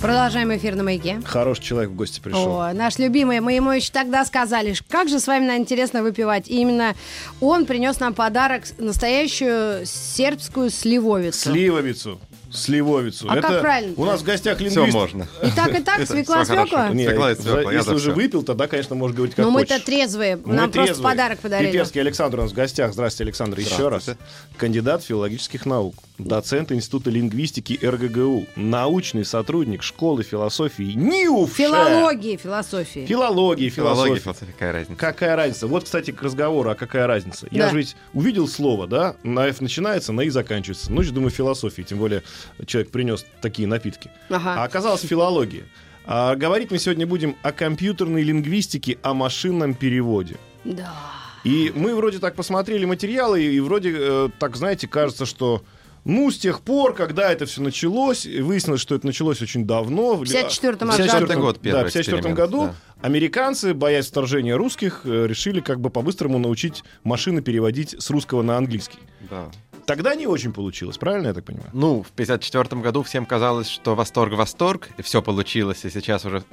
Продолжаем эфир на маяке. Хороший человек в гости пришел. О, наш любимый. Мы ему еще тогда сказали, как же с вами наверное, интересно выпивать. И именно он принес нам подарок, настоящую сербскую сливовицу. Сливовицу. Сливовицу. А как правильно? У нас в гостях Все лингвист. можно. И так, и так, Это свекла, свекла. Не, Свекла и свекла, я если уже выпил, тогда, конечно, можешь говорить как Но мы-то трезвые. Мы Нам просто трезвые. подарок подарили. Пиперский Александр у нас в гостях. Здравствуйте, Александр, еще раз. Кандидат филологических наук, доцент Института лингвистики РГГУ, научный сотрудник школы философии НИУФ. Филологии, философии. Филологии, Филология, философии. философия, какая разница? Какая разница? Вот, кстати, к разговору, а какая разница? Я же ведь увидел слово, да, на F начинается, на И заканчивается. Ну, я думаю, философии, тем более человек принес такие напитки. Ага. А оказалось филология. А говорить мы сегодня будем о компьютерной лингвистике, о машинном переводе. Да. И мы вроде так посмотрели материалы, и вроде э, так, знаете, кажется, что ну, с тех пор, когда это все началось, выяснилось, что это началось очень давно. В 54-м В 54-м году. год первый Да, в 54 эксперимент, году да. американцы, боясь вторжения русских, э, решили как бы по-быстрому научить машины переводить с русского на английский. Да. Тогда не очень получилось, правильно я так понимаю? Ну, в 54 году всем казалось, что восторг, восторг, и все получилось, и сейчас уже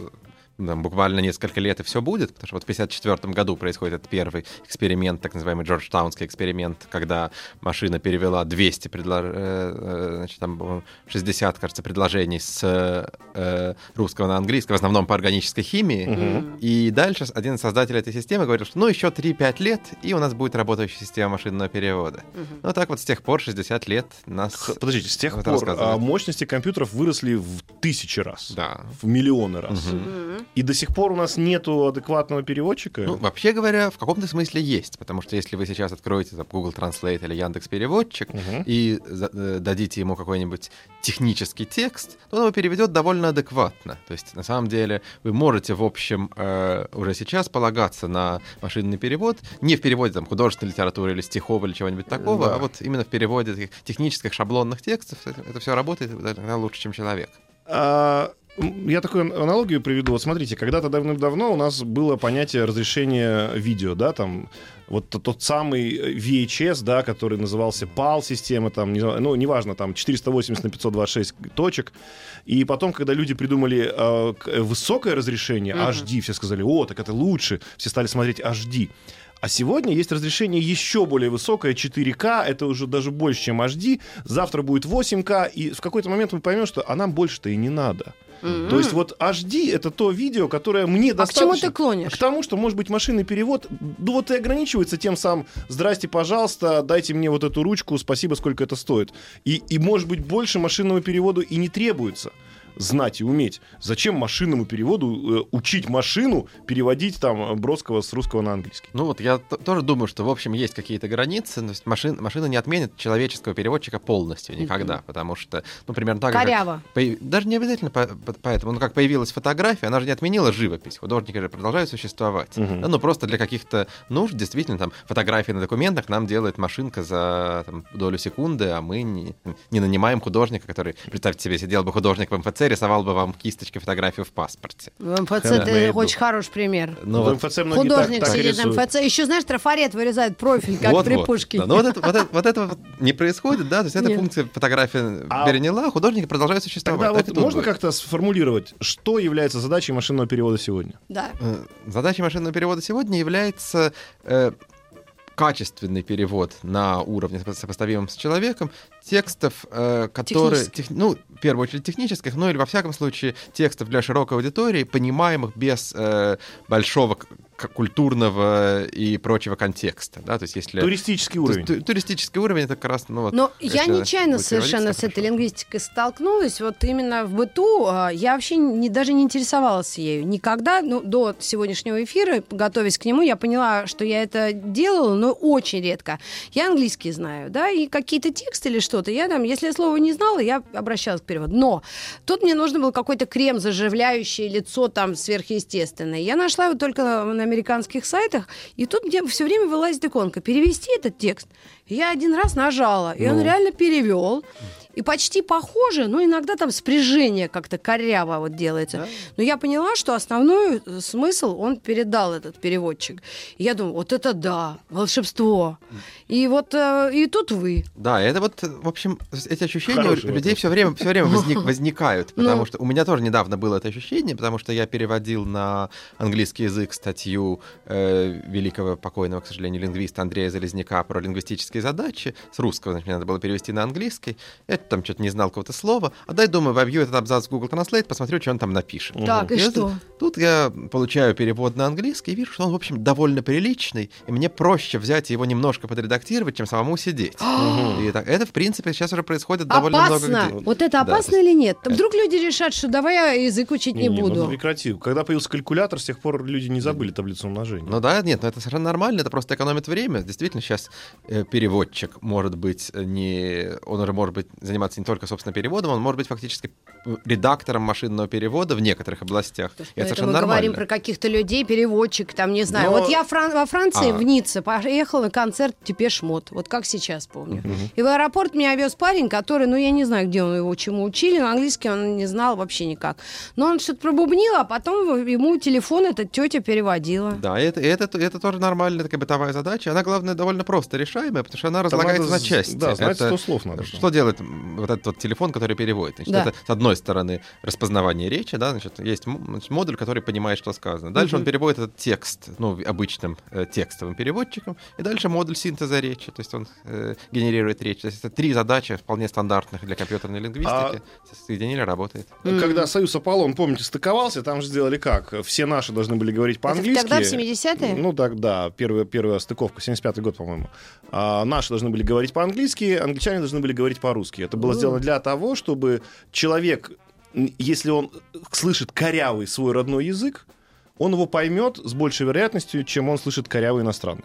там, буквально несколько лет и все будет, потому что вот в 54 году происходит этот первый эксперимент, так называемый Джорджтаунский эксперимент, когда машина перевела 200 предло... э, э, значит, там, по-моему, 60, кажется, предложений с э, русского на английский, в основном по органической химии, и дальше один из создателей этой системы говорил, что ну еще 3-5 лет, и у нас будет работающая система машинного перевода. Ну так вот с тех пор 60 лет нас... Х- Подождите, с тех Вот пор а, мощности компьютеров выросли в тысячи раз. Да. В миллионы раз. Мгм. И до сих пор у нас нету адекватного переводчика. Ну, вообще говоря, в каком-то смысле есть, потому что если вы сейчас откроете там, Google Translate или Яндекс Переводчик Мгм. и э, дадите ему какой-нибудь технический текст, то он его переведет довольно адекватно. То есть, на самом деле, вы можете, в общем, э, уже сейчас полагаться на машинный перевод, не в переводе там, художественной литературы или стихов или чего-нибудь такого, Да. а вот именно в переводе таких технических шаблонных текстов. Это, все работает иногда лучше, чем человек. А, я такую аналогию приведу. Вот смотрите, когда-то давным-давно у нас было понятие разрешения видео, да, там вот тот, самый VHS, да, который назывался PAL-система, там, не ну, неважно, там 480 на 526 точек. И потом, когда люди придумали э, к- высокое разрешение, HD, все сказали, о, так это лучше, все стали смотреть HD. А сегодня есть разрешение еще более высокое, 4К, это уже даже больше, чем HD. Завтра будет 8К, и в какой-то момент мы поймем, что а нам больше-то и не надо. То есть вот HD это то видео, которое мне А к достаточно... чему ты клонишь? К тому, что, может быть, машинный перевод, ну вот и ограничивается тем самым, здрасте, пожалуйста, дайте мне вот эту ручку, спасибо, сколько это стоит. И, и может быть, больше машинного перевода и не требуется знать и уметь. Зачем машинному переводу э, учить машину переводить там Бродского с русского на английский? Ну вот я т- тоже думаю, что в общем есть какие-то границы, есть машин, машина не отменит человеческого переводчика полностью никогда, потому что, ну, примерно так же, как Коряво. появ- Даже не обязательно по- по- поэтому, ну, как появилась фотография, она же не отменила живопись, художники же продолжают существовать. Мгм. Да, ну, просто для каких-то нужд, действительно, там, фотографии на документах нам делает машинка за там, долю секунды, а мы не, не нанимаем художника, который, представьте себе, сидел бы художник в МФЦ, рисовал бы вам кисточкой фотографию в паспорте. В МФЦ это очень хороший пример. Ну, в вот- МФЦ многие Художник так, так сидит на рисуют. МФЦ. Еще, знаешь, трафарет вырезает профиль, как Вот, при вот. Пушкине. Да, ну вот, это, вот, это, вот этого вот не происходит, да, то есть эта Нет. функция фотография А- переняла, художники продолжают существовать. Тогда Так вот можно будет. как-то сформулировать, что является задачей машинного перевода сегодня? Да. Э, Задачей машинного перевода сегодня является э, качественный перевод на уровне сопо- сопоставимом с человеком текстов, э, которые, тех- ну, в первую очередь технических, ну или во всяком случае текстов для широкой аудитории, понимаемых без э, большого культурного и прочего контекста, да, то есть если... Туристический уровень. ту- туристический уровень это как раз, ну вот. Но я нечаянно совершенно с этой лингвистикой столкнулась. Вот именно в быту а, я вообще не, даже не интересовалась ею. Никогда, ну, до сегодняшнего эфира, готовясь к нему, я поняла, что я это делала, но очень редко. Я английский знаю, да, и какие-то тексты или что что-то. Я там, если я слово не знала, я обращалась к переводу. Но тут мне нужно был какой-то крем, заживляющий лицо там сверхъестественное. Я нашла его только на американских сайтах, и тут мне все время вылазит иконка. Перевести этот текст. Я один раз нажала, и он Ну. реально перевел. И почти похоже, но иногда там спряжение как-то коряво вот делается. Но я поняла, что основной э, смысл он передал этот переводчик. И я думаю, вот это да, волшебство. И вот э, и тут вы. Да, это вот, в общем, эти ощущения Хороший у людей вопрос. все время, все время возник- возникают, потому Ну. что у меня тоже недавно было это ощущение, потому что я переводил на английский язык статью э, великого покойного, к сожалению, лингвиста Андрея Залезняка про лингвистические задачи. С русского, значит, мне надо было перевести на английский. Я там что-то не знал какого-то слова. А дай, думаю, вобью этот абзац в Google Translate, посмотрю, что он там напишет. Так, и И что? это- Тут я получаю перевод на английский и вижу, что он, в общем, довольно приличный, и мне проще взять его немножко подредактировать, чем самому сидеть. И так, это, в принципе, сейчас уже происходит довольно Опасно. много где. Вот это Да, опасно есть- или нет? Вдруг люди решат, что давай я язык учить не, Не, буду. ну прекрати. Когда появился калькулятор, с тех пор люди не забыли таблицу умножения. Ну да, нет, но это совершенно нормально, это просто экономит время. Действительно, сейчас э, переводчик может быть э, не... Он уже может быть заниматься не только, собственно, переводом, он может быть фактически редактором машинного перевода в некоторых областях. Но это это мы совершенно говорим нормально. про каких-то людей, переводчик, там, не знаю. Но- Вот я фран- во Франции, А. в Ницце, поехала на концерт Типеш Мод. Вот как сейчас помню. И в аэропорт меня вез парень, который, ну, я не знаю, где он его чему учили, но английский он не знал вообще никак. Но он что-то пробубнил, а потом ему телефон эта тетя переводила. Да, и это, это, это тоже нормальная такая бытовая задача. Она, главное, довольно просто решаемая, потому что она Там разлагается надо на части. Да, знать Это- 100 слов надо. Что делает вот этот вот телефон, который переводит? Значит, Да. это, с одной стороны, распознавание речи, да, значит, есть модуль, который понимает, что сказано. Дальше он переводит этот текст, ну, обычным э, текстовым переводчиком, и дальше модуль синтеза речи, то есть он э, генерирует речь. То есть это три задачи вполне стандартных для компьютерной лингвистики. Соединили, работает. Когда Союз Аполлон, помните, стыковался, там же сделали как? Все наши должны были говорить Это по-английски. тогда, в 70-е? Ну так, да, первая, первая стыковка, 75-й год, по-моему. А, наши должны были говорить по-английски, англичане должны были говорить по-русски. Это было сделано для того, чтобы человек, если он слышит корявый свой родной язык, он его поймет с большей вероятностью, чем он слышит корявый иностранный.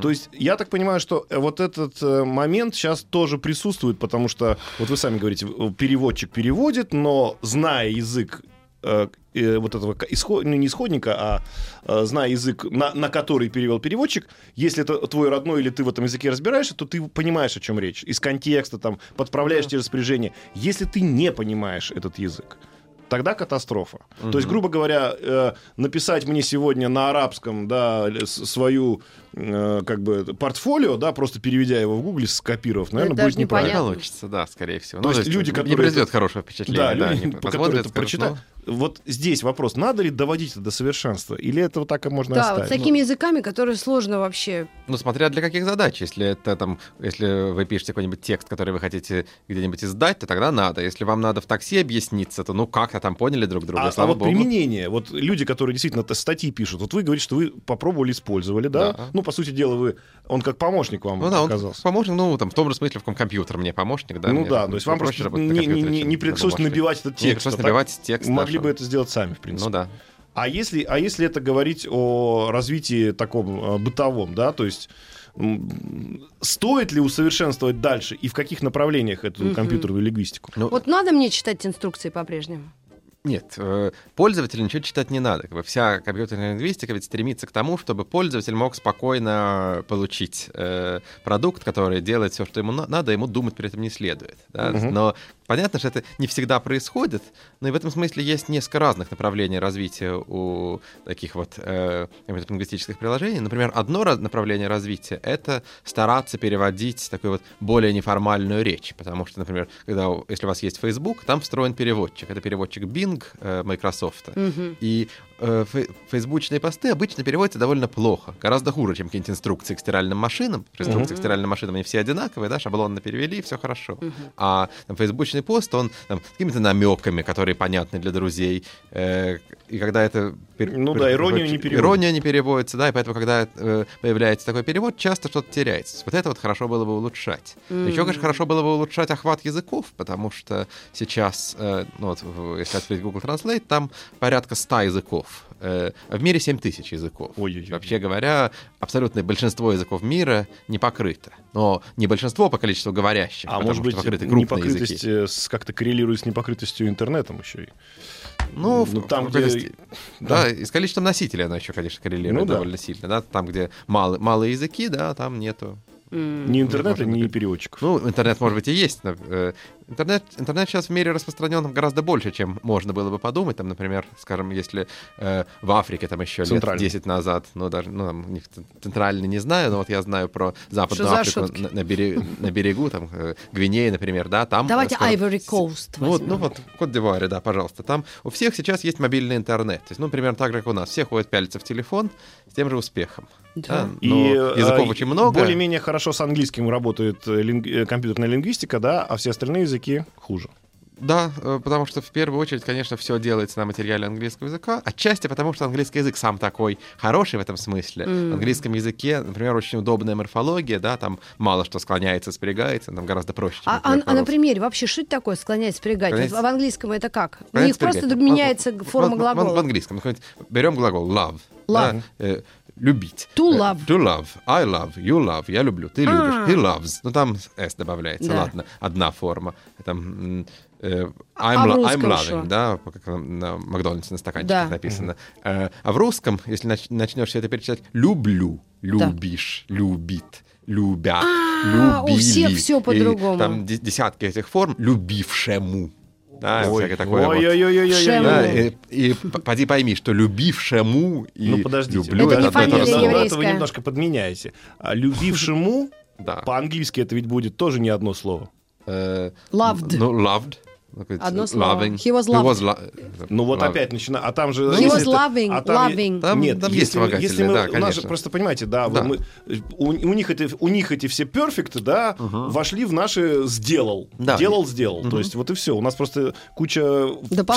То есть я так понимаю, что э, вот этот э, момент сейчас тоже присутствует, потому что, вот вы сами говорите, э, переводчик переводит, но зная язык э, э, вот этого исход- ну, не исходника, а э, зная язык, на, на который перевел переводчик, если это твой родной или ты в этом языке разбираешься, то ты понимаешь, о чем речь. Из контекста там подправляешь те распоряжения. Если ты не понимаешь этот язык, тогда катастрофа. То есть, грубо говоря, э, написать мне сегодня на арабском, да, свою как бы портфолио, да, просто переведя его в гугле, скопировав, наверное, даже будет неправильно. непонятно. Получится, да, скорее всего. То Ну, есть люди, не которые произведет это- хорошего впечатления. Да, да, люди, которым это прочитать. ну, Вот здесь вопрос, надо ли доводить это до совершенства? Или это вот так и можно Да, оставить? вот с такими языками, которые сложно вообще. Ну, смотря для каких задач. Если это там, если вы пишете какой-нибудь текст, который вы хотите где-нибудь издать, то тогда надо. Если вам надо в такси объясниться, то ну как-то там поняли друг друга, А, а слава вот богу. применение, вот люди, которые действительно статьи пишут, вот вы говорите, что вы попробовали, использовали, да? Да. Ну, по сути дела, вы, он как помощник вам Ну да, он оказался. помощник, ну, там, в том же смысле, в каком компьютер мне помощник, да. ну мне да, то есть вам проще просто не, не- не- не пришлось набивать этот Не текст. пришлось а так набивать текст. да, Могли что- бы это сделать сами, в принципе. Ну да. А если, а если это говорить о развитии таком э, бытовом, да, то есть стоит ли усовершенствовать дальше и в каких направлениях эту компьютерную лингвистику? Ну, Вот надо мне читать инструкции по-прежнему. Нет, э, пользователю ничего читать не надо. Как бы вся компьютерная лингвистика ведь стремится к тому, чтобы пользователь мог спокойно получить э, продукт, который делает все, что ему на- надо, ему думать при этом не следует. да. Мгм. Но понятно, что это не всегда происходит, но и в этом смысле есть несколько разных направлений развития у таких вот э, лингвистических приложений. Например, одно направление развития — это стараться переводить такую вот более неформальную речь, потому что, например, когда, если у вас есть Facebook, там встроен переводчик. Это переводчик Bing э, Microsoft. Мгм. И э, фе- фейсбучные посты обычно переводятся довольно плохо, гораздо хуже, чем какие-нибудь инструкции к стиральным машинам. Инструкции к стиральным машинам, они все одинаковые, да, шаблонно перевели, все хорошо. А там, фейсбучный пост, он там, с какими-то намеками, которые понятны для друзей. э, и когда это... пер- Ну пер- да, иронию не переводит. Ирония не переводится, да, и поэтому, когда э, появляется такой перевод, часто что-то теряется. Вот это вот хорошо было бы улучшать. Еще, конечно, хорошо было бы улучшать охват языков, потому что сейчас, э, ну вот, если открыть Google Translate, там порядка 100 языков. Языков. Э, В мире 7 тысяч языков. Ой-ой-ой. Вообще говоря, абсолютное большинство языков мира не покрыто. Но не большинство по количеству говорящих, А может быть, покрыты крупные непокрытость языки. э, как-то коррелирует с непокрытостью интернетом еще и. Ну, в- Ну, там, в где- сти- Да, и с количеством носителей оно еще, конечно, коррелирует Ну да. довольно сильно. Да? Там, где мало, малые языки, да, там нету. Ни интернета, ни быть. переводчиков. Ну, интернет, может быть, и есть. но, э, интернет, интернет сейчас в мире распространен гораздо больше, чем можно было бы подумать. Там, например, скажем, если э, в Африке там еще лет Центральный. 10 назад, ну, даже, ну, там, у них ц- центральный не знаю, но вот я знаю про Западную Что Африку на, на бере- на берегу, там, э, Гвинеи, например, да, там... Давайте скажем, Ivory Coast ну вот, возьмем. ну вот, Кот д'Ивуаре, да, пожалуйста. Там у всех сейчас есть мобильный интернет. То есть, ну, примерно так же, как у нас. Все ходят пялиться в телефон с тем же успехом. Да. И но э, языков очень много. Более-менее хорошо с английским работает э, линг- э, компьютерная лингвистика, да, а все остальные языки хуже. Да, э, потому что в первую очередь, конечно, все делается на материале английского языка. Отчасти потому, что английский язык сам такой хороший в этом смысле. В английском языке, например, очень удобная морфология, да, там мало что склоняется, спрягается, там гораздо проще. чем, А, а- например, а на примере вообще что это такое склонять, спрягать? Склонять- в английском это как? У Склонять, них просто меняется форма вот- вот В глагола. английском. например, Берем глагол love. Love. да, э, любить. To Э, love. To love. I love. You love. Я люблю. Ты А. любишь. He loves. Ну, там S добавляется. Да. Ладно. Одна форма. Там, м, э, А I'm, lo- I'm loving, что? да, как на, на Макдональдсе на стаканчиках Да. написано. Э, а в русском, если нач- начнешь все это перечислять, люблю, любишь, любит, любят, А, у любили. всех всё И по-другому. Там де- десятки этих форм. Любившему. Да, Ой, всякое такое вот. ой-ой-ой-ой-ой. Шему. Да, и, и поди пойми, что любившему и Ну, подождите. люблю Это не одно и то же фамилия слово. еврейская. Это вы немножко подменяете. А любившему Да. по-английски это ведь будет тоже не одно слово. Э, Loved. Ну, loved. Одно слово. loving. He was lo- Ну вот loved. опять начина, а там же... He если was это- loving, а там- loving. Там- Нет, там есть если, мы- вспомогательные, если мы, да, у нас же просто понимаете, да, Да. мы, у, у них эти, у них эти все перфекты, да, вошли в наши сделал, Да. делал, сделал. То есть вот и все. У нас просто куча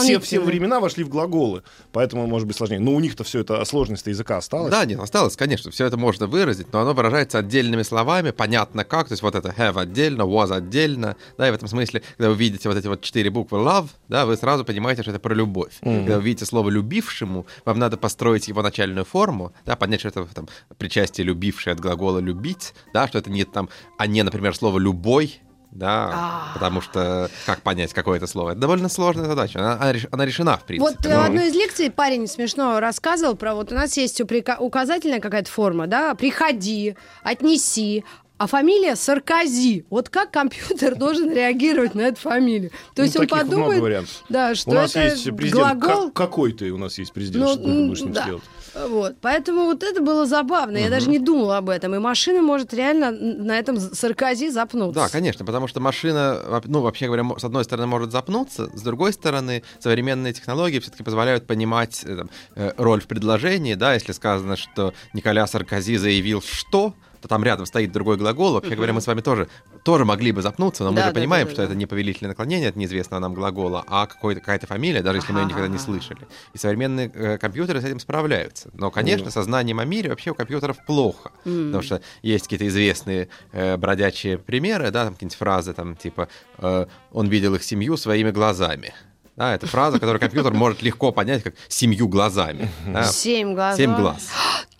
все все времена вошли в глаголы, поэтому может быть сложнее. Но у них-то все это сложность языка осталась. Да, нет, осталось, конечно, все это можно выразить, но оно выражается отдельными словами, понятно как, то есть вот это have отдельно, was отдельно, да, и в этом смысле, когда вы видите вот эти вот четыре буквы love, да, вы сразу понимаете, что это про любовь. Когда вы видите слово любившему, вам надо построить его начальную форму, да, понять, что это там причастие любившее от глагола любить, да, что это не там, а не, например, слово любой, да, А. потому что как понять, какое это слово? Это довольно сложная задача. Она, она реш- она решена, в принципе. Вот э, в одной из лекций парень смешно рассказывал про вот у нас есть упрека- указательная какая-то форма, да, приходи, отнеси, а фамилия Саркози. Вот как компьютер должен реагировать на эту фамилию? То Ну, есть он таких много подумает, да, что у нас это есть президент. глагол. Как- какой ты у нас есть президент? Ну, что ты будешь да. делать? Вот, поэтому вот это было забавно. Я даже не думала об этом. И машина может реально на этом Саркози запнуться. Да, конечно, потому что машина, ну, вообще говоря, с одной стороны может запнуться, с другой стороны, современные технологии все-таки позволяют понимать э, там, э, роль в предложении, да, если сказано, что Николя Саркози заявил «что», то там рядом стоит другой глагол. Вообще говоря, мы с вами тоже, тоже могли бы запнуться, но мы же понимаем, что это не повелительное наклонение от неизвестного нам глагола, а какой-то, какая-то фамилия, даже если мы ее никогда не слышали. И современные э, компьютеры с этим справляются. Но, конечно, со знанием о мире вообще у компьютеров плохо. Потому что есть какие-то известные э, бродячие примеры, да, там какие-нибудь фразы, там, типа, э, он видел их семью своими глазами. Да, это фраза, которую компьютер может легко понять как семью глазами. да. Семь глаз. Семь глаз.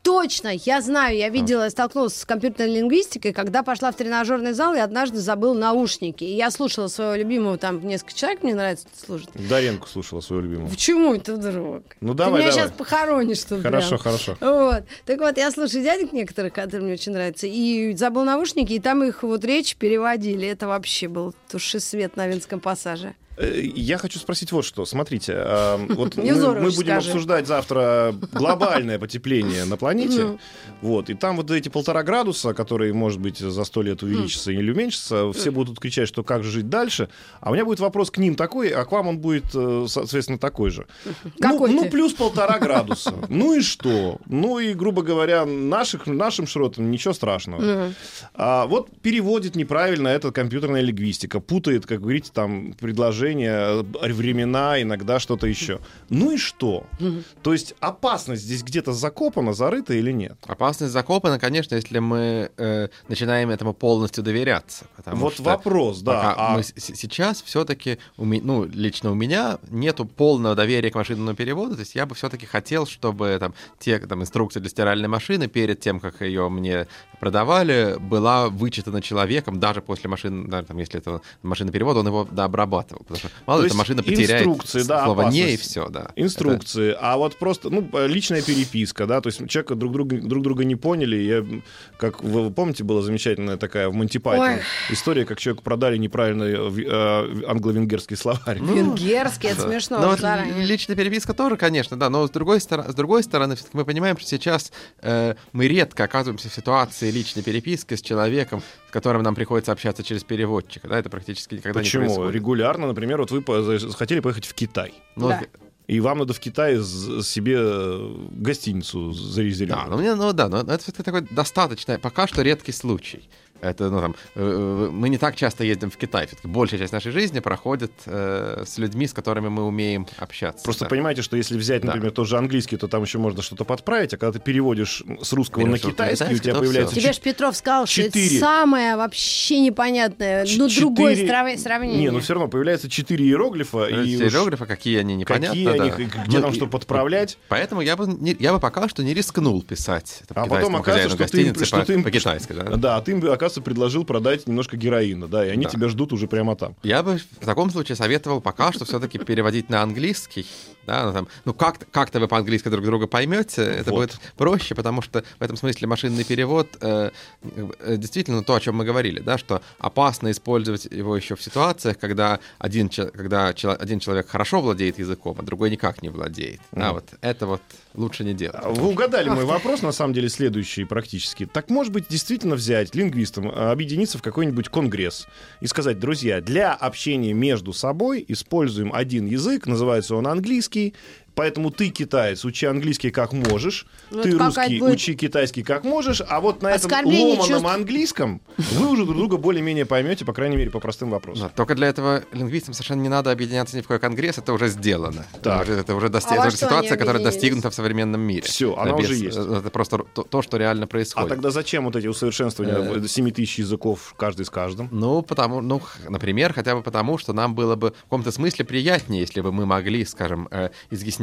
Точно, я знаю, я видела, я столкнулась с компьютерной лингвистикой, когда пошла в тренажерный зал и однажды забыл наушники. И я слушала своего любимого, там несколько человек, мне нравится слушать. Даренко слушала свою любимую. Почему это вдруг? Ну, Ты давай, меня давай. сейчас похоронишь, что Хорошо, прям. хорошо. Вот. Так вот, я слушаю дядек некоторых, которые мне очень нравятся, и забыл наушники, и там их вот речь переводили. Это вообще был туши свет на Винском пассаже. Э, Я хочу спросить вот что. Смотрите, э, вот мы, мы будем скажи. обсуждать завтра глобальное потепление на планете. Ну. Вот, и там вот эти полтора градуса, которые, может быть, за сто лет увеличатся или уменьшатся, все будут кричать, что как же жить дальше. А у меня будет вопрос к ним такой, а к вам он будет, э, соответственно, такой же. Какой ну, ну, плюс полтора градуса. Ну и что? Ну и, грубо говоря, наших, нашим шротам ничего страшного. А, вот переводит неправильно эта компьютерная лингвистика, путает, как говорите, там предложение окружение, э, времена, иногда что-то еще. Ну и что? То есть опасность здесь где-то закопана, зарыта или нет? Опасность закопана, конечно, если мы э, начинаем этому полностью доверяться. Вот что вопрос, да. а- мы с- сейчас все-таки, ну, лично у меня нету полного доверия к машинному переводу. То есть я бы все-таки хотел, чтобы там те там, инструкции для стиральной машины перед тем, как ее мне продавали, была вычитана человеком, даже после машины, даже, там, если это машина перевода, он его дообрабатывал. Потому что мало ли, эта машина потеряет инструкции, да, слово «не» и все, да. Инструкции, а вот просто, ну, э, личная переписка, да, то есть человек друг друга, друг друга не поняли, я, как вы, помните, была замечательная такая в Монти Пайтон история, как человеку продали неправильно э, э, англо-венгерский словарь. Венгерский, это смешно. Ну, вот личная переписка тоже, конечно, да, но с другой, стороны, с другой стороны, мы понимаем, что сейчас э, мы редко оказываемся в ситуации личной переписки с человеком, с которым нам приходится общаться через переводчика, да, это практически никогда не Почему? происходит. Регулярно, например, вот вы хотели поехать в Китай, Ну, Да. и вам надо в Китае себе э, гостиницу Да, зарезервировать. ну, мне, ну да, но это все-таки такой достаточно, пока что редкий случай. Это, ну, там, э, э, мы не так часто ездим в Китай. Все-таки большая часть нашей жизни проходит э, с людьми, с которыми мы умеем общаться. Просто да. понимаете, что если взять, Да. например, тот же английский, то там еще можно что-то подправить, а когда ты переводишь с русского Берешь на на китайский, у китайский, тебя появляется всё. Тебе чет- ж Петров сказал, что это самое вообще непонятное, ну, Ч- другое четыре- страв- сравнение. Не, ну все равно появляется четыре иероглифа, и уж Иероглифы, какие они, непонятно. какие да. они, где Ну, там и- что подправлять. Поэтому я бы, не- я бы пока что не рискнул писать это А потом оказывается, что ты, им- что ты им- по-китайски. да? Да, а ты им, оказывается, предложил продать немножко героина, да, и они Да. тебя ждут уже прямо там. Я бы в таком случае советовал пока что все-таки переводить на английский. Да, ну, там, ну как, как-то вы по-английски друг друга поймете, это Вот. будет проще, потому что в этом смысле машинный перевод э, э, действительно то, о чем мы говорили, да, что опасно использовать его еще в ситуациях, когда один, когда чело- один человек хорошо владеет языком, а другой никак не владеет. Да, Мгм. вот это вот лучше не делать. Вы угадали мой вопрос, на самом деле, следующий практически. Так, может быть, действительно взять лингвистам, а, объединиться в какой-нибудь конгресс и сказать, друзья, для общения между собой используем один язык, называется он английский, Turkey Поэтому ты, китаец, учи английский как можешь, Ну, ты русский, будет- учи китайский как можешь, а вот на этом ломаном чувств. английском вы уже друг друга более-менее поймете, по крайней мере, по простым вопросам. Да, только для этого лингвистам совершенно не надо объединяться ни в какой конгресс, это уже сделано. Так. Это уже, это уже дости- А это уже что ситуация, они которая достигнута в современном мире. Да, она уже есть. Это просто то, то, что реально А происходит. тогда зачем вот эти усовершенствования Э. 7 тысяч языков каждый с каждым? Ну, потому, ну, например, хотя бы потому, что нам было бы в каком-то смысле приятнее, если бы мы могли, скажем, э,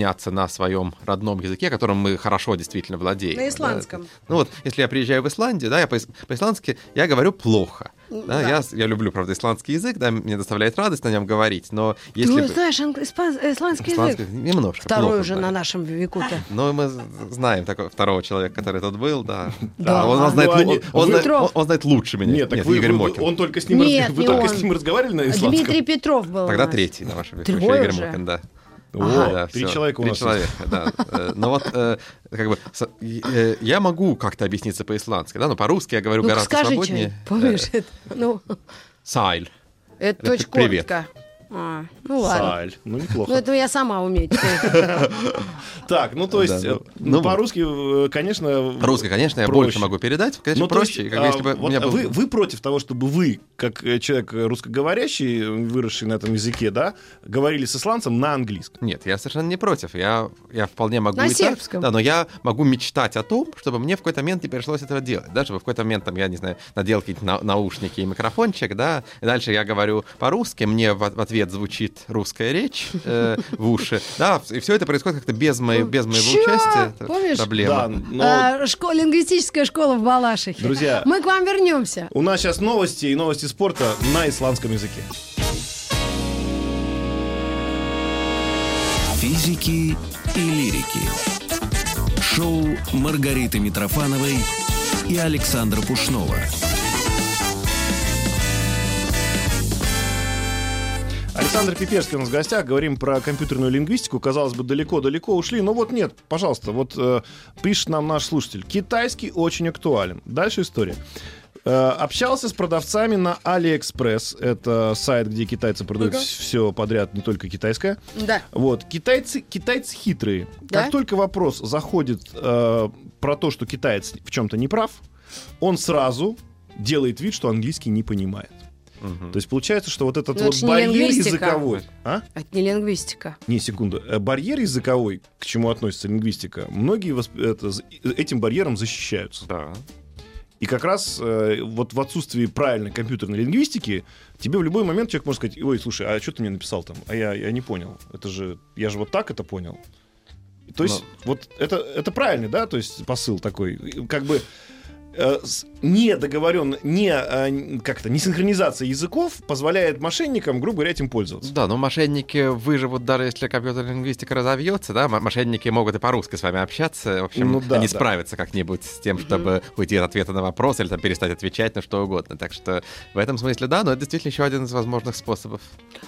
изъясняться на своем родном языке, которым мы хорошо действительно владеем. На да. исландском. Ну вот, если я приезжаю в Исландию, да, я по- по-исландски я говорю плохо. Да, да. Я, я люблю, правда, исландский язык, да, мне доставляет радость на нем говорить, но если бы... знаешь англ- испан- исландский Исландский язык? немножко. Второй плохо уже знаю. на нашем веку-то. Ну, мы знаем такого второго человека, который тут был, да. Да. он, он знает, Ну, они- он, он вы- он- он знает лучше меня. Нет, так вы, Игорь вы- Мокин. он только с ним, Нет, вы не только он. с ним разговаривали на исландском? Дмитрий Петров был Тогда третий на вашем веку. Игорь уже? Мокин, да. О, Да, три всё, человека у три нас человека, да. Э, Но вот, э, как бы, с- э, я могу как-то объясниться по-исландски, да, но по-русски я говорю Ну, гораздо скажи свободнее. что помнишь это? Ну, Сайль. это Это очень привет. А, ну ладно. Саль. Ну, неплохо. Ну, это я сама умею. Так, ну то есть, Да, э, ну, ну, по-русски, э, конечно... По-русски, конечно, я больше могу передать, конечно, Ну, проще, а, вы, против того, чтобы вы, как э, человек русскоговорящий, выросший на этом языке, да, говорили с исландцем на английском? Нет, я совершенно не против. Я, я вполне могу На сербском. Да, но я могу мечтать о том, чтобы мне в какой-то момент не пришлось этого делать. Даже в какой-то момент, там, я не знаю, надел какие-то на- наушники и микрофончик, да, и дальше я говорю по-русски, мне в, в ответ звучит русская речь э, в уши, да, и все это происходит как-то без, моей, без моего Чё? участия. Это Помнишь? Проблема. Да, но А, шко- Лингвистическая школа в Балашихе. Друзья. Мы к вам вернемся. у нас сейчас новости и новости спорта на исландском языке. Физики и лирики. Шоу Маргариты Митрофановой и Александра Пушнова. Александр Пиперский у нас в гостях. Говорим про компьютерную лингвистику. Казалось бы, далеко-далеко ушли. Но вот нет, пожалуйста, вот э, пишет нам наш слушатель. Китайский очень актуален. Дальше история. Э, общался с продавцами на AliExpress. Это сайт, где китайцы продают Ну-ка. все подряд, не только китайское. Да. Вот, китайцы, китайцы хитрые. Да? Как только вопрос заходит э, про то, что китаец в чем-то не прав, он сразу делает вид, что английский не понимает. Мгм. То есть получается, что вот этот Ну, это вот не барьер языковой... А? Это не лингвистика. Не, секунду. Э, Барьер языковой, к чему относится лингвистика, многие восп- это, этим барьером защищаются. Да. И как раз э, вот в отсутствии правильной компьютерной лингвистики тебе в любой момент человек может сказать, ой, слушай, а что ты мне написал там? А я, я не понял. Это же, я же вот так это понял. То есть вот это, это правильный, да, то есть посыл такой. Как бы не договорен, не э, как-то не синхронизация языков позволяет мошенникам, грубо говоря, этим пользоваться. Да, но мошенники выживут даже если компьютерная лингвистика разовьется, да, мошенники могут и по-русски с вами общаться, в общем, Ну да, они да. справятся как-нибудь с тем, чтобы уйти от ответа на вопрос или там перестать отвечать на что угодно. Так что в этом смысле, да, но это действительно еще один из возможных способов.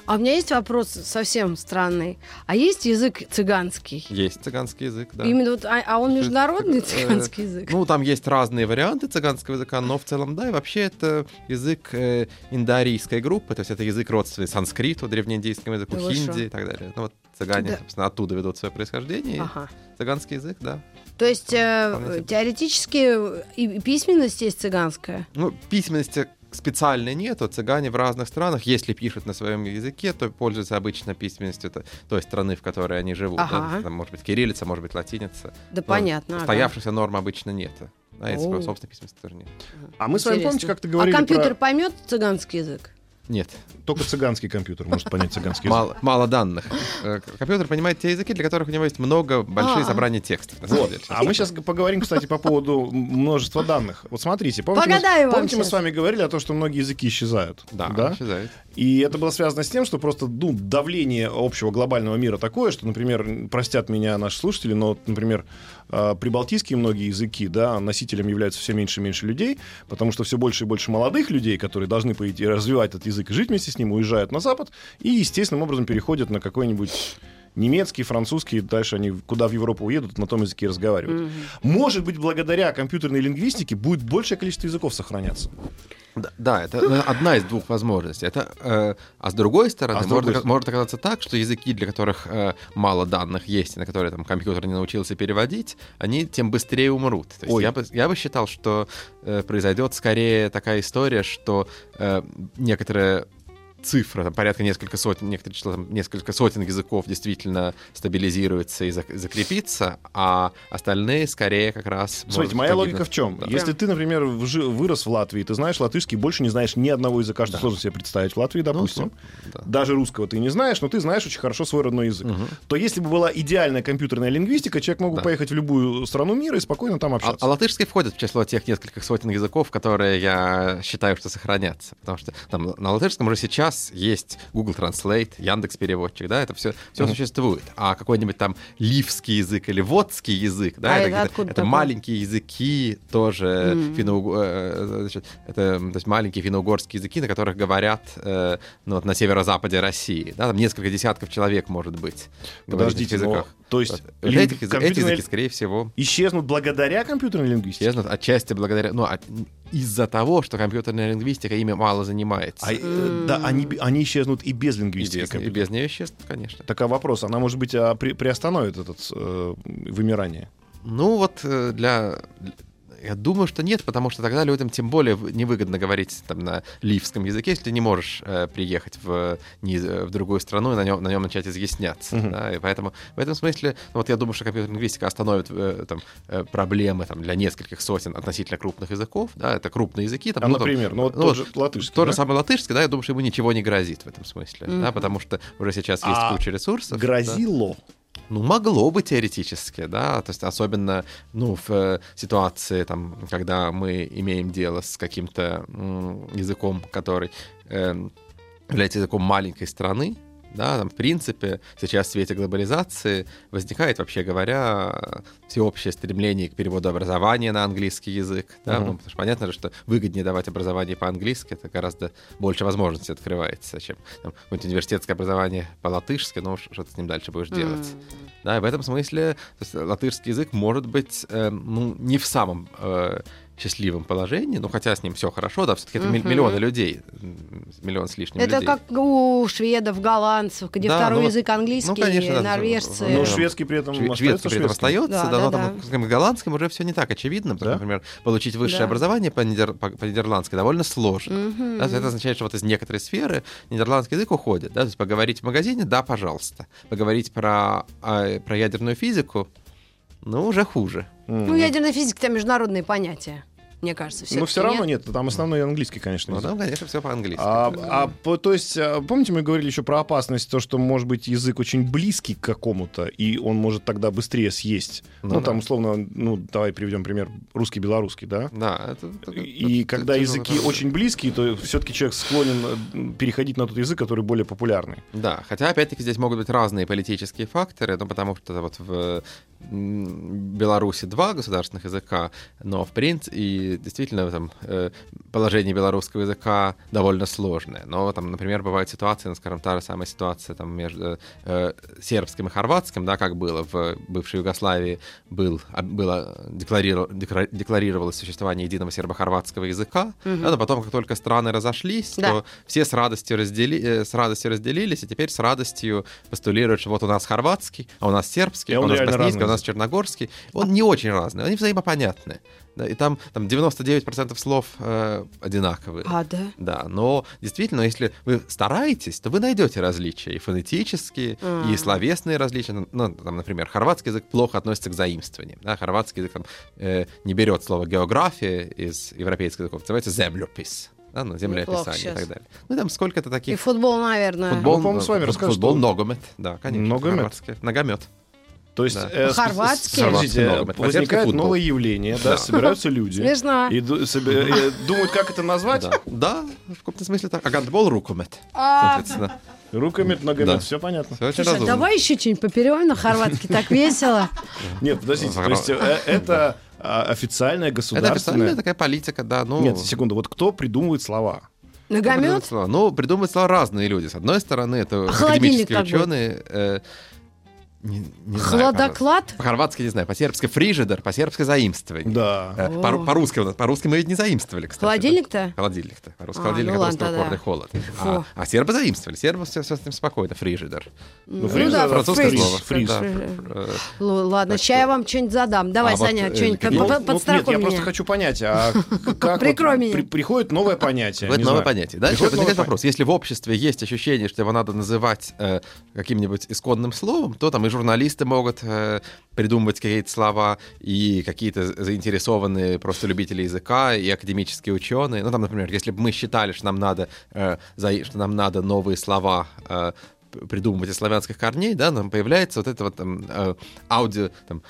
А у меня есть вопрос совсем странный. А есть язык цыганский? Есть цыганский язык, да. Именно вот, а, а он международный Э, цыганский язык? Ну, там есть разные варианты цыганского языка, но в целом, да, и вообще это язык э, индоарийской группы, то есть это язык родственный санскриту, древнеиндийскому языку, Да хинди и так далее. Ну, вот цыгане, Да. собственно, оттуда ведут свое происхождение. Ага. Цыганский язык, да. То есть э, теоретически и письменность есть цыганская? Ну, письменности специальной нет, а цыгане в разных странах, если пишут на своем языке, то пользуются обычно письменностью той страны, в которой они живут. да. Ага. Там может быть кириллица, может быть латиница. Да Но понятно. ага. Устоявшихся норм обычно нет. Да, и О. своей собственной письменности тоже нет. А мы с вами, помните, как-то говорили А компьютер про... поймет цыганский язык? Нет, Только цыганский компьютер может понять цыганский язык. мало, мало данных. Э, Компьютер понимает те языки, для которых у него есть много, большие А. собрания текстов. Вот. деле. А мы сейчас поговорим, кстати, по поводу множества данных. Вот смотрите, помните, Погадаю мы, помните мы с вами говорили о том, что многие языки исчезают? Да, исчезает. И это было связано с тем, что просто ну, давление общего глобального мира такое, что, например, простят меня наши слушатели, но, например, прибалтийские многие языки, да, носителем являются все меньше и меньше людей, потому что все больше и больше молодых людей, которые должны, по идее, развивать этот язык и жить вместе с ним, уезжают на Запад и естественным образом переходят на какой-нибудь немецкий, французский, дальше они куда в Европу уедут, на том языке и разговаривают. Может быть, благодаря компьютерной лингвистике будет большее количество языков сохраняться. Да, да, это ну, одна из двух возможностей. Это, э, а с другой стороны, А с может, другой ока- стороны? может оказаться так, что языки, для которых э, мало данных есть, и на которые там компьютер не научился переводить, они тем быстрее умрут. То есть Ой. я бы, я бы считал, что э, произойдет скорее такая история, что э, некоторые цифра, там, порядка несколько сотен, некоторые числа, там, несколько сотен языков действительно стабилизируется и зак- закрепится, а остальные скорее как раз... Смотрите, моя погибнуть. логика в чем? Да. Если ты, например, вырос в Латвии, ты знаешь латышский, больше не знаешь ни одного языка, что сложно себе представить в Латвии, допустим. Ну, да. Даже русского ты не знаешь, но ты знаешь очень хорошо свой родной язык. То если бы была идеальная компьютерная лингвистика, человек мог бы Да. поехать в любую страну мира и спокойно там А, общаться. а латышский входит в число тех нескольких сотен языков, которые я считаю, что сохранятся. Потому что там на латышском уже сейчас есть Google Translate, Яндекс переводчик, да, это все, все существует. А какой-нибудь там ливский язык или водский язык, да, А это, это это такое? маленькие языки тоже, финно- э, значит, это то есть маленькие финно-угорские языки, на которых говорят э, ну, вот на северо-западе России. Да, там несколько десятков человек, может быть, Подождите, но- языках. то есть Вот. язы- эти компьютерная- языки, скорее всего, Исчезнут благодаря компьютерной лингвистике. исчезнут отчасти благодаря, ну, от- из-за того, что компьютерная лингвистика ими мало занимается. А, э, да, они, они исчезнут и без лингвистики. без, и без нее исчезнут, конечно. Так а вопрос, она, может быть, а, при- приостановит это э, вымирание? Ну, вот э, для... Я думаю, что нет, потому что тогда людям тем более невыгодно говорить там, на ливском языке, если ты не можешь э, приехать в, не- в другую страну и на нем, на нем начать изъясняться. Мгм. да, и поэтому в этом смысле, ну, вот я думаю, что компьютерная лингвистика остановит э, там, э, проблемы там, для нескольких сотен относительно крупных языков. Да, это крупные языки. Там, А, ну, там, например, ну вот ну, тот же латышский, Тот да? же самый латышский, да, я думаю, что ему ничего не грозит в этом смысле, да, Мгм. потому что уже сейчас есть А куча ресурсов. да. Ну, могло бы теоретически, да, то есть особенно, ну, в э, ситуации, там, когда мы имеем дело с каким-то языком, который эм, является языком маленькой страны, да, там, в принципе, сейчас в свете глобализации возникает, вообще говоря, всеобщее стремление к переводу образования на английский язык, да, Мгм. ну, потому что понятно же, что выгоднее давать образование по-английски, это гораздо больше возможностей открывается, чем там, какое-нибудь университетское образование по-латышски, ну, что ты с ним дальше будешь делать. Да, и в этом смысле есть, латышский язык может быть э, ну, не в самом э, счастливом положении, ну хотя с ним все хорошо, да, все-таки это Мгм. миллионы людей, миллион с лишним Это людей. как у шведов, голландцев, где Да, второй ну, язык английский, ну, конечно, да, норвежцы. Ну, Но Э, шведский при этом Шве- остается Шведский при этом остается, Да, да, да, но да. там, скажем, голландским уже все не так очевидно, потому Да? например, получить высшее Да. образование по, нидер- по- по-нидерландски довольно сложно. Мгм. Да, это означает, что вот из некоторой сферы нидерландский язык уходит. Да? То есть поговорить в магазине, да, пожалуйста. Поговорить про, а, про ядерную физику, ну, уже хуже. Ну, ядерная физика это международные понятия, мне кажется. Но все всё-таки равно нет, там основной английский, конечно. Ну, там, конечно, все по-английски. А, а по- то есть, а, помните, мы говорили еще про опасность, то, что может быть язык очень близкий к какому-то, и он может тогда быстрее съесть. Ну Ну, да. там, условно, ну, давай приведем пример русский-белорусский, да? Да, это, это- И это когда тяжело, языки правда. очень близкие, то все-таки человек склонен э, переходить на тот язык, который более популярный. Да, хотя, опять-таки, здесь могут быть разные политические факторы, ну, потому что вот в Беларуси два государственных языка, но, в принципе, и действительно там э, положение белорусского языка довольно сложное. Но, там, например, бывают ситуации, ну, скажем, та же самая ситуация там между э, сербским и хорватским, да, как было в бывшей Югославии, был, а, было декра- декларировалось существование единого сербо-хорватского языка, да, но потом, как только страны разошлись, Да. то все с радостью, раздели, э, с радостью разделились, и теперь с радостью постулируют, что вот у нас хорватский, а у нас сербский, а у нас боснийский. Нас черногорский. Он не очень разный, они взаимопонятны. Да, и там, там 99% слов э, одинаковые. А, да? Да, но действительно, если вы стараетесь, то вы найдете различия и фонетические, и М. словесные различия. Ну, ну, там, например, хорватский язык плохо относится к заимствованиям. Да? Хорватский язык там, э, не берет слово география из европейских языков, называется землепис. Да, ну, землеописание и так далее. Ну, там сколько-то И таких... футбол, наверное. Футбол. Ну, по-моему, с вами расскажешь, Футбол, что- ногомет, да, конечно. Ногомет? хорватский. Ногомет. То есть, Да. э, Хорватский? Смотрите, много. возникает новое явление, да, Да. собираются люди. Смешно. И э, думают, как это назвать. Да. да, в каком-то смысле так. А гандбол рукомет, А, соответственно. Руками, ногами, Да. все понятно. Все очень Слушай, а давай еще что-нибудь попереваем на хорватский, так весело. Нет, подождите, то есть э, это а, официальная Это государственная... официальная такая политика, да. Ну, Нет, секунду, вот кто придумывает слова? Придумывает Ногомет? слова? Ну, придумывают слова разные люди. С одной стороны, это А академические ученые. э, не, не знаю, Хладоклад? По-хорватски не знаю, по-сербски фрижидер, по-сербски заимствование. Да. Э, по- По-русски по-русски мы ведь не заимствовали, кстати. Холодильник-то? Холодильник-то. По-русски А, холодильник, ну а по-русски ладно, упорный да. холод. А, а сербы заимствовали. Сербы все, с этим спокойно. Фрижидер. Ну, Ну да, это Французское фриж, слово. фриз. Да, фриж. э, Л- Ладно, Так сейчас я вам что-нибудь задам. Давай, А вот, Саня, э, что-нибудь какие- по- Ну, ну, нет, я просто меня. хочу понять, а как Прикрой вот меня. при- приходит новое понятие? Вот не новое знаю. понятие. Дальше Приходит возникает вопрос. Если в обществе есть ощущение, что его надо называть э, каким-нибудь исконным словом, то там и журналисты могут э, придумывать какие-то слова, и какие-то заинтересованные просто любители языка, и академические ученые. Ну, там, например, если бы мы считали, что нам надо, э, что нам надо новые слова э, придумывать из славянских корней, да, нам появляется вот это вот там, аудио, там,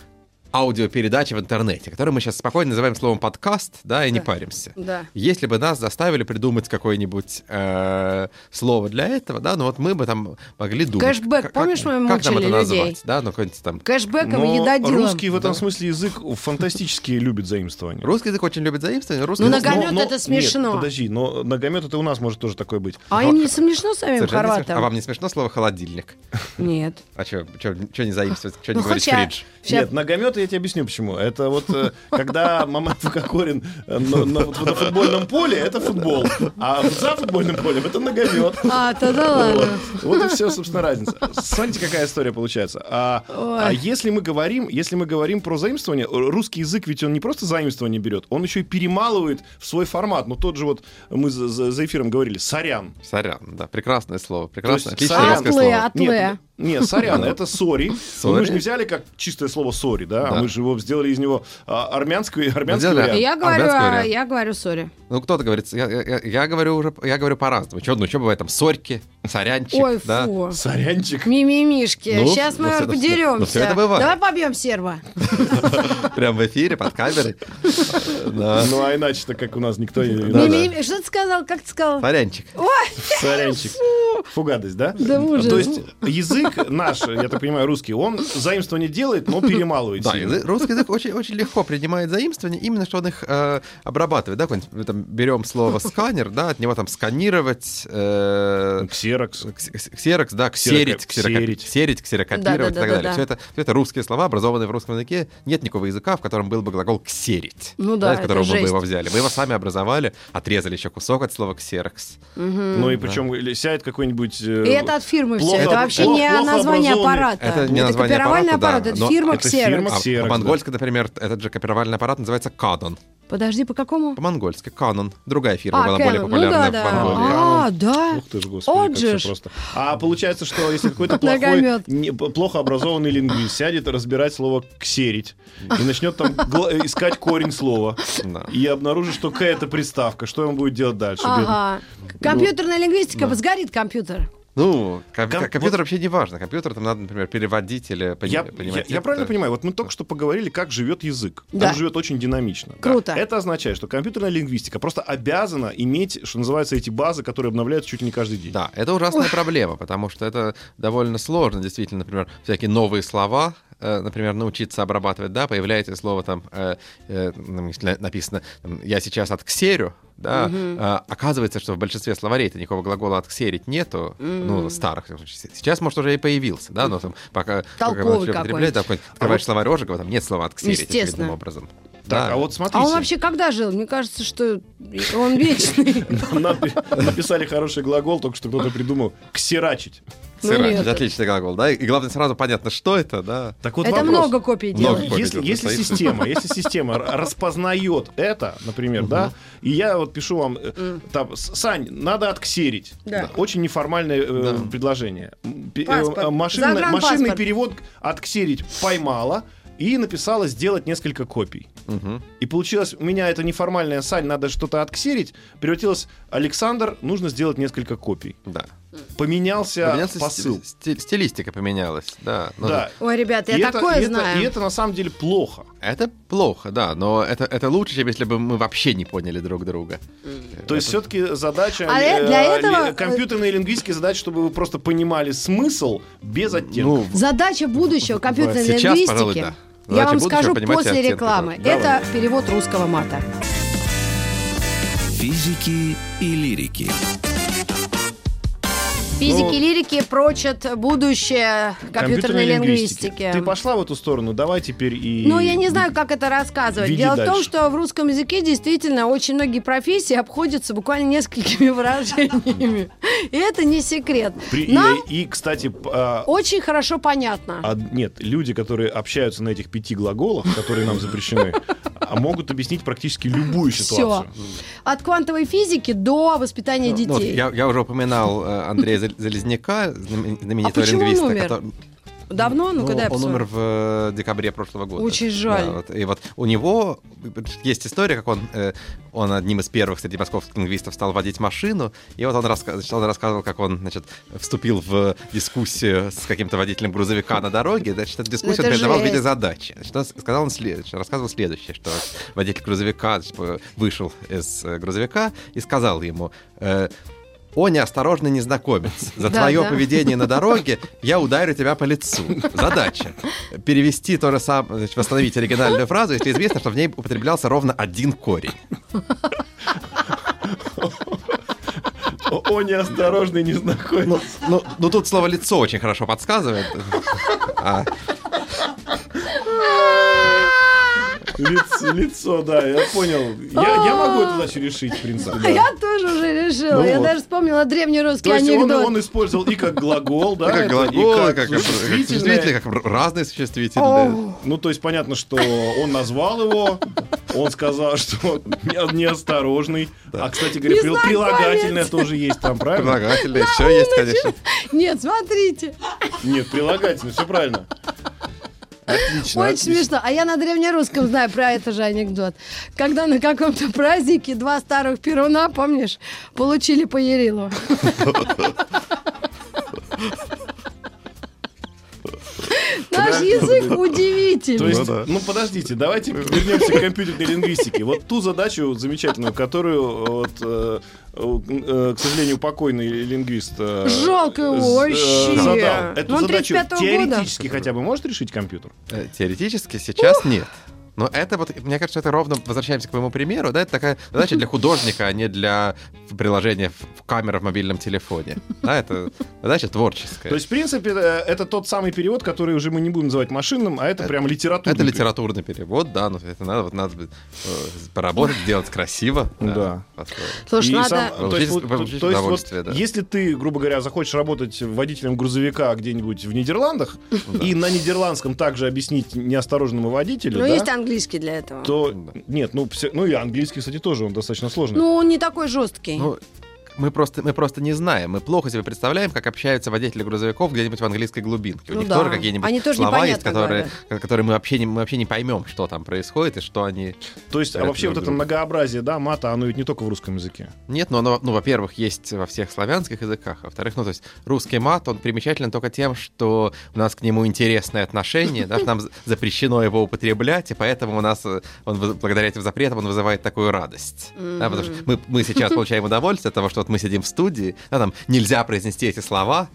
аудиопередача в интернете, которую мы сейчас спокойно называем словом подкаст, да, и не Да. паримся. Да. Если бы нас заставили придумать какое-нибудь э, слово для этого, да, ну вот мы бы там могли думать. Кэшбэк, как- помнишь, мы как нам мучили это людей? назвать, да, ну какой-нибудь там. Кэшбэком, Но едодилом. русский в этом Да. смысле язык фантастически любит заимствование. Русский язык очень любит заимствование, русский Ну, нагомет это смешно. Нет, подожди, но нагомет это у нас может тоже такое быть. А им не смешно самим Совершенно не смешно. А хорватам? вам не смешно слово холодильник? Нет. А что, что не заимствовать, что Ну, не говорить хотя- фридж? Нет, нагомет я тебе объясню почему. Это вот э, когда Мамат Кокорин э, на, футбольном поле, это футбол. А за футбольным полем это нагомет. А, тогда Вот. ладно. Вот и все, собственно, разница. Смотрите, какая история получается. А, а если мы говорим, если мы говорим про заимствование, русский язык ведь он не просто заимствование берет, он еще и перемалывает в свой формат. Ну тот же вот мы за, эфиром говорили, сорян. Сорян, да, прекрасное слово, прекрасное, отличное русское слово. Нет, сорян, это. Sorry. Мы же не взяли как чистое слово sorry, да, а Да. мы же его сделали из него а, армянский, армянский вариант. Я говорю, а, я говорю, сори. Ну, кто-то говорит, я, я- я говорю уже, я говорю по-разному. Что, ну, что бывает там, сорьки, сорянчик, Ой, да? фу. Сорянчик. Мимимишки. Ну, Сейчас ну, мы ну, подеремся. ну, это бывает. Давай побьем серба. Прям в эфире, под камерой. Да. Ну а иначе-то как у нас никто не... Что ты сказал? Как ты сказал? Сорянчик. Сорянчик. Фу, гадость, да? Да ужас. То есть язык наш, я так понимаю, русский, он заимствование делает, но перемалывает. Да, язы- русский язык очень, очень легко принимает заимствования, именно что он их э, обрабатывает. Да, какой-нибудь, мы там берем слово сканер, да, от него там сканировать, э, Ксерокс, Ксерокс. Кс- кс- Ксерокс, да, ксерить, Ксероко- ксероко- ксерить. ксерить, ксерокопировать и так Да-да-да-да-да. далее. Все это, все это русские слова, образованные в русском языке. Нет никакого языка, в котором был бы глагол ксерить. Ну да, из это которого мы бы его взяли. Мы его сами образовали, отрезали еще кусок от слова ксерокс. Ну и причем или сядет какой-нибудь... э, И это от фирмы все. плохо- Это вообще плохо- не плохо название аппарата. Это не название копировальный аппарата, аппарат. да, Это фирма это Xerox. Да. по-монгольски, например, этот же копировальный аппарат называется Canon. Подожди, по какому? По-монгольски Canon. Другая фирма А, была Canon. более Ну популярна да, в да. Монголии. А, да. Ух ты ж, господи, как ж. просто. А получается, что если какой-то плохой, не- плохо образованный лингвист сядет разбирать слово «ксерить» и начнет там гла- э, искать корень слова Да. и обнаружит, что «к» — это приставка, что он будет делать дальше? Ага. Компьютерная лингвистика. Сгорит компьютер. Ну, ком- Ком- компьютер вообще не важно. Компьютер там надо, например, переводить или пони- Я, понимать. я- я правильно понимаю, вот мы только что поговорили, как живет язык. Да. Он живет очень динамично. Круто. Это означает, что компьютерная лингвистика просто обязана иметь, что называется, эти базы, которые обновляются чуть ли не каждый день. Да, это ужасная проблема, потому что это довольно сложно, действительно, например, всякие новые слова, например, научиться обрабатывать, да, появляется слово там, э, э, написано, я сейчас отксерю, да, а, оказывается, что в большинстве словарей-то никакого глагола отксерить нету, ну, старых. Сейчас, может, уже и появился, да, но там пока, пока Толковый там, какой-нибудь открываешь словарь Рожикова, там нет слова отксерить, Естественно. образом. Так, Да. а вот А смотрите. он вообще когда жил? Мне кажется, что он вечный. Напи- Написали хороший глагол, только что кто-то придумал «ксерачить». Ну Сыра. Отличный глагол, да, и главное сразу понятно, что это, да. Так вот Это вопрос. много копий Много делает. копий. Если, система, если система распознает это, например, да, и я вот пишу вам, э, там, «С- Сань, надо отксерить. Да. Очень неформальное э, Да. предложение. Э, Паспорт. машинный, машинный перевод отксерить поймала и написала сделать несколько копий. Мгм. И получилось, у меня это неформальное Сань, надо что-то отксерить, превратилось Александр, нужно сделать несколько копий. Да. Поменялся, Поменялся посыл. стиль- стилистика поменялась, да. Но Да. Ой, ребята, И я это- такое и это- знаю. и это на самом деле плохо. Это плохо, да, но это, это лучше, чем если бы мы вообще не поняли друг друга. То есть все-таки задача А э, для этого, э, компьютерной и лингвистики задача, чтобы вы просто понимали смысл без оттенков. Ну, Задача будущего компьютерной Сейчас, пожалуй, лингвистики. да. Я Задача вам скажу после оттенки, рекламы. да. Это перевод русского мата. Физики и лирики. Физики Ну, и лирики прочат будущее компьютерной лингвистики. Ты пошла в эту сторону, давай теперь и... Ну, я не знаю, как это рассказывать. Дело в том, дальше. что в русском языке действительно очень многие профессии обходятся буквально несколькими выражениями. И это не секрет. При- и- Нам И, кстати, а, очень хорошо понятно. а, нет, люди, которые общаются на этих пяти глаголах, которые нам запрещены, могут объяснить практически любую Все. ситуацию. От квантовой физики до воспитания Ну, вот детей. я, я уже упоминал э, Андрея Зал- Залезняка, знамен- знаменитого А лингвиста. умер? который- Давно? Ну, Ну, когда я он умер в э, декабре прошлого года. Очень жаль. Да, вот. И вот у него есть история, как он, э, он одним из первых среди московских лингвистов стал водить машину, и вот он, раска- он рассказывал, как он значит, вступил в дискуссию с каким-то водителем грузовика на дороге, значит, эту дискуссию Это он передавал в виде задачи. Значит, он сказал, он след- значит, рассказывал следующее, что водитель грузовика значит, вышел из э, грузовика и сказал ему... э, о, неосторожный незнакомец, за Да, твое да. поведение на дороге я ударю тебя по лицу. Задача. Перевести то же самое, значит, восстановить оригинальную фразу, если известно, что в ней употреблялся ровно один корень. О, о, неосторожный незнакомец. Ну, ну, ну, тут слово лицо очень хорошо подсказывает. А, Лицо, лицо, да, я понял. Я, я могу эту задачу решить, в принципе. да. Я тоже уже решила. Ну я вот. даже вспомнила древний русский То есть он, анекдот. он использовал и как глагол, да, как это, глаголы, и как, как существительное. как разные существительные. Ну, то есть понятно, что он назвал его, он сказал, что не- неосторожный. А, кстати говоря, прил- прилагательное тоже есть там, правильно? Прилагательные, все есть, конечно. Нет, смотрите. Нет, прилагательное, все правильно. Отлично. Очень отлично. смешно. А я на древнерусском знаю про это же анекдот. Когда на каком-то празднике два старых перуна, помнишь, получили по Ярилу. Наш язык То удивительный. есть, Ну да. ну подождите, давайте вернемся к компьютерной лингвистике. Вот ту задачу замечательную, которую, э, э, к сожалению, покойный лингвист э, Жалко его вообще. задал. Эту Ну, он задачу 35-го года. теоретически хотя бы может решить компьютер? Теоретически сейчас нет. Но это вот, мне кажется, это ровно, возвращаемся к моему примеру, да, это такая задача для художника, а не для приложения в камеры в мобильном телефоне. Да, это задача творческая. То есть, в принципе, э, это тот самый перевод, который уже мы не будем называть машинным, а это, прям литературный. Это литературный перевод, да, но это надо, вот надо э, поработать, сделать красиво. Да. построить. Слушай, надо... сам- то есть, вот- получить то есть вот удовольствие, да. если ты, грубо говоря, захочешь работать водителем грузовика где-нибудь в Нидерландах и на нидерландском также объяснить неосторожному водителю, Ну, да, английский для этого. то нет, ну, все- ну и английский, кстати, тоже он достаточно сложный. Ну, он не такой жесткий. Ну, мы просто, мы просто не знаем. Мы плохо себе представляем, как общаются водители грузовиков где-нибудь в английской глубинке. У Ну них да. тоже какие-нибудь Они тоже слова есть, которые, которые мы, вообще не, мы вообще не поймем, что там происходит и что они... то есть, а это вообще вот друг это другу. многообразие, да, мата, оно ведь не только в русском языке. Нет, но оно, ну, во-первых, есть во всех славянских языках. Во-вторых, ну, то есть русский мат, он примечателен только тем, что у нас к нему интересное отношение, да, нам запрещено его употреблять, и поэтому у нас, э, он, благодаря этим запретам, он вызывает такую радость. Да, потому что мы, мы сейчас получаем удовольствие от того, что вот мы сидим в студии, да, нам нельзя произнести эти слова,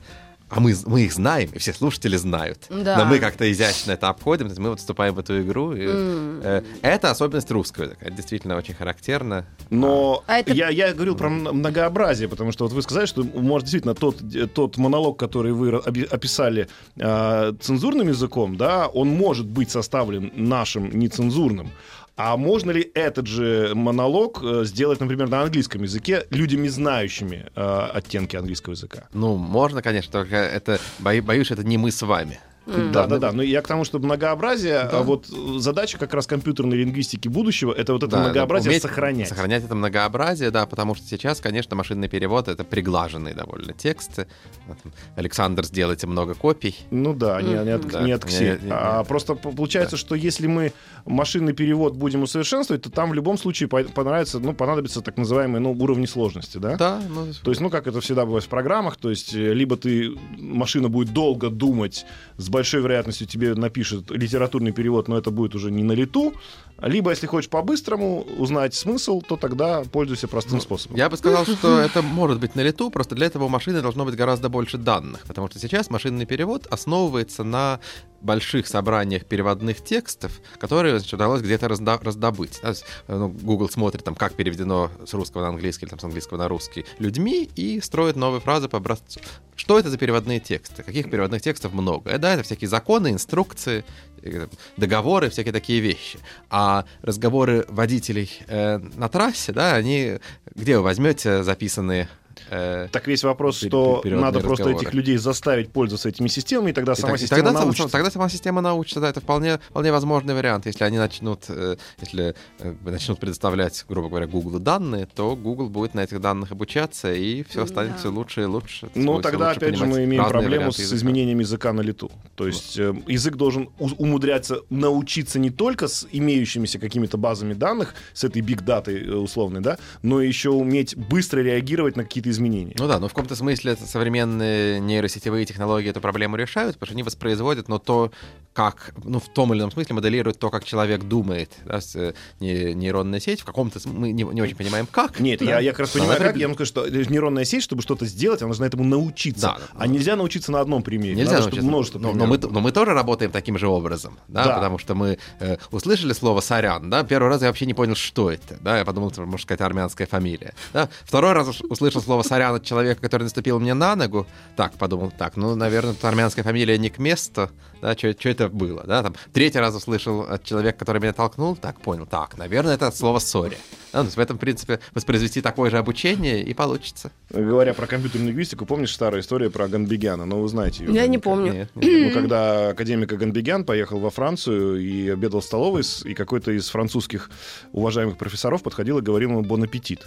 а мы, мы их знаем, и все слушатели знают. Да. Но мы как-то изящно это обходим, то есть мы вот вступаем в эту игру. И, э, это особенность русского языка. Это действительно очень характерно. Но А это- я, я говорил про многообразие, потому что вот вы сказали, что может действительно тот, тот монолог, который вы описали э, цензурным языком, да, он может быть составлен нашим нецензурным. А можно ли этот же монолог э, сделать, например, на английском языке людьми, знающими э, оттенки английского языка? Ну, можно, конечно, только это, боюсь, это не мы с вами. Да, да, да. Но я к тому, что многообразие, а вот э, задача как раз компьютерной лингвистики будущего, это вот это Да, многообразие уметь сохранять. Сохранять это многообразие, да, потому что сейчас, конечно, машинный перевод — это приглаженные довольно тексты. Вот, Александр, сделайте много копий. Ну да, не, не от, Да, не от не- ксерокса. не- не- А просто по- получается, что если мы машинный перевод будем усовершенствовать, то там в любом случае по- понравится, ну, понадобится так называемые ну, уровни сложности, да? Да, ну, То есть, ну, как это всегда бывает в программах, то есть, э, либо ты, машина будет долго думать, с большой вероятностью тебе напишет литературный перевод, но это будет уже не на лету, либо, если хочешь по-быстрому узнать смысл, то тогда пользуйся простым способом. Я бы сказал, что это может быть на лету, просто для этого у машины должно быть гораздо больше данных, потому что сейчас машинный перевод основывается на больших собраниях переводных текстов, которые значит, удалось где-то разда- раздобыть. Да, есть, ну, Google смотрит, там, как переведено с русского на английский или там, с английского на русский людьми и строит новые фразы по образцу. Что это за переводные тексты? Каких переводных текстов много? Э, Да, это всякие законы, инструкции, э, договоры, всякие такие вещи. А разговоры водителей э, на трассе, да, они где вы возьмете записанные э, Так весь вопрос, что надо просто этих людей заставить пользоваться этими системами, и тогда И сама так- и система тогда, научится. тогда сама система научится, да, это вполне, вполне возможный вариант. Если они начнут, э, если э, начнут предоставлять, грубо говоря, Google данные, то Google будет на этих данных обучаться, и все станет Да. все лучше и лучше. Ну, Будет всё тогда, лучше опять же, мы имеем проблему с языка. изменением языка на лету. То есть э, язык должен умудряться научиться не только с имеющимися какими-то базами данных, с этой биг-датой условной, да, но еще уметь быстро реагировать на какие-то изменения. Ну да, но в каком-то смысле современные нейросетевые технологии эту проблему решают, потому что они воспроизводят, но то, как, ну, в том или ином смысле моделируют то, как человек думает. Да, с, э, не- нейронная сеть, в каком-то мы не, не очень понимаем, как. Нет, да. я, я как раз Но понимаю, как. Я вам скажу, что нейронная сеть, чтобы что-то сделать, она должна этому научиться. Да, а нельзя научиться на одном примере. Нельзя Надо, научиться. множество но, но примеров мы, было. но мы тоже работаем таким же образом, да, Да. потому что мы э, услышали слово «сорян», да, первый раз я вообще не понял, что это, да, я подумал, это, может сказать, армянская фамилия, да, второй раз услышал слово «сорян» от человека, который наступил мне на ногу, так, подумал, так, ну, наверное, тут армянская фамилия не к месту, да, что это было, да, там, третий раз услышал от человека, который меня толкнул, так, понял, так, наверное, это от слова «сори», да, есть в этом, в принципе, воспроизвести такое же обучение и получится. Говоря про компьютерную лингвистику, помнишь старая история про Ганбегяна? Ну, вы знаете ее. Я не наверняка. помню. Нет, нет. Ну, когда академик Ганбегян поехал во Францию и обедал в столовой, и какой-то из французских уважаемых профессоров подходил и говорил ему «бон аппетит».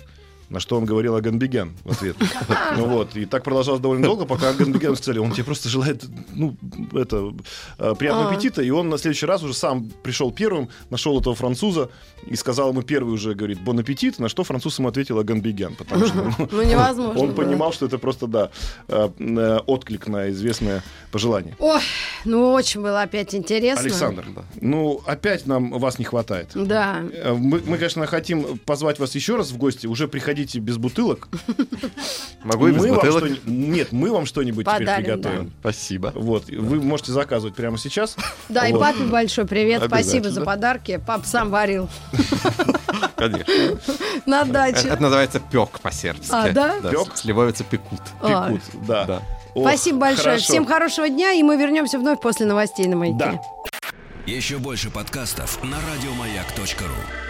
На что он говорил Аганбегян в ответ. Ну вот, и так продолжалось довольно долго, пока Аганбегяну сказали, он тебе просто желает, ну, это, э, приятного А. аппетита, и он на следующий раз уже сам пришел первым, нашел этого француза и сказал ему первый уже, говорит, бон аппетит, на что француз ему ответил Аганбегян, потому что ну, невозможно. он понимал, что это просто, да, э, э, отклик на известное пожелание. Ой, ну очень было опять интересно. Александр, ну, опять нам вас не хватает. Да. Мы, мы, конечно, хотим позвать вас еще раз в гости. Уже приходите приходите без бутылок. Могу и без мы вам бутылок. Нет, мы вам что-нибудь теперь Подарим, приготовим. Спасибо. Вот, вы можете заказывать прямо сейчас. Да, и папе большой привет. Спасибо за подарки. Пап сам варил Конечно. на Это, даче. это называется пек по-сербски. А, да? Пёк? Сливовица пекут. А. Пекут, да. Да. Ох, Спасибо большое. хорошо. Всем хорошего дня, и мы вернемся вновь после новостей на маяке. Да. Еще больше подкастов на радиомаяк.ру.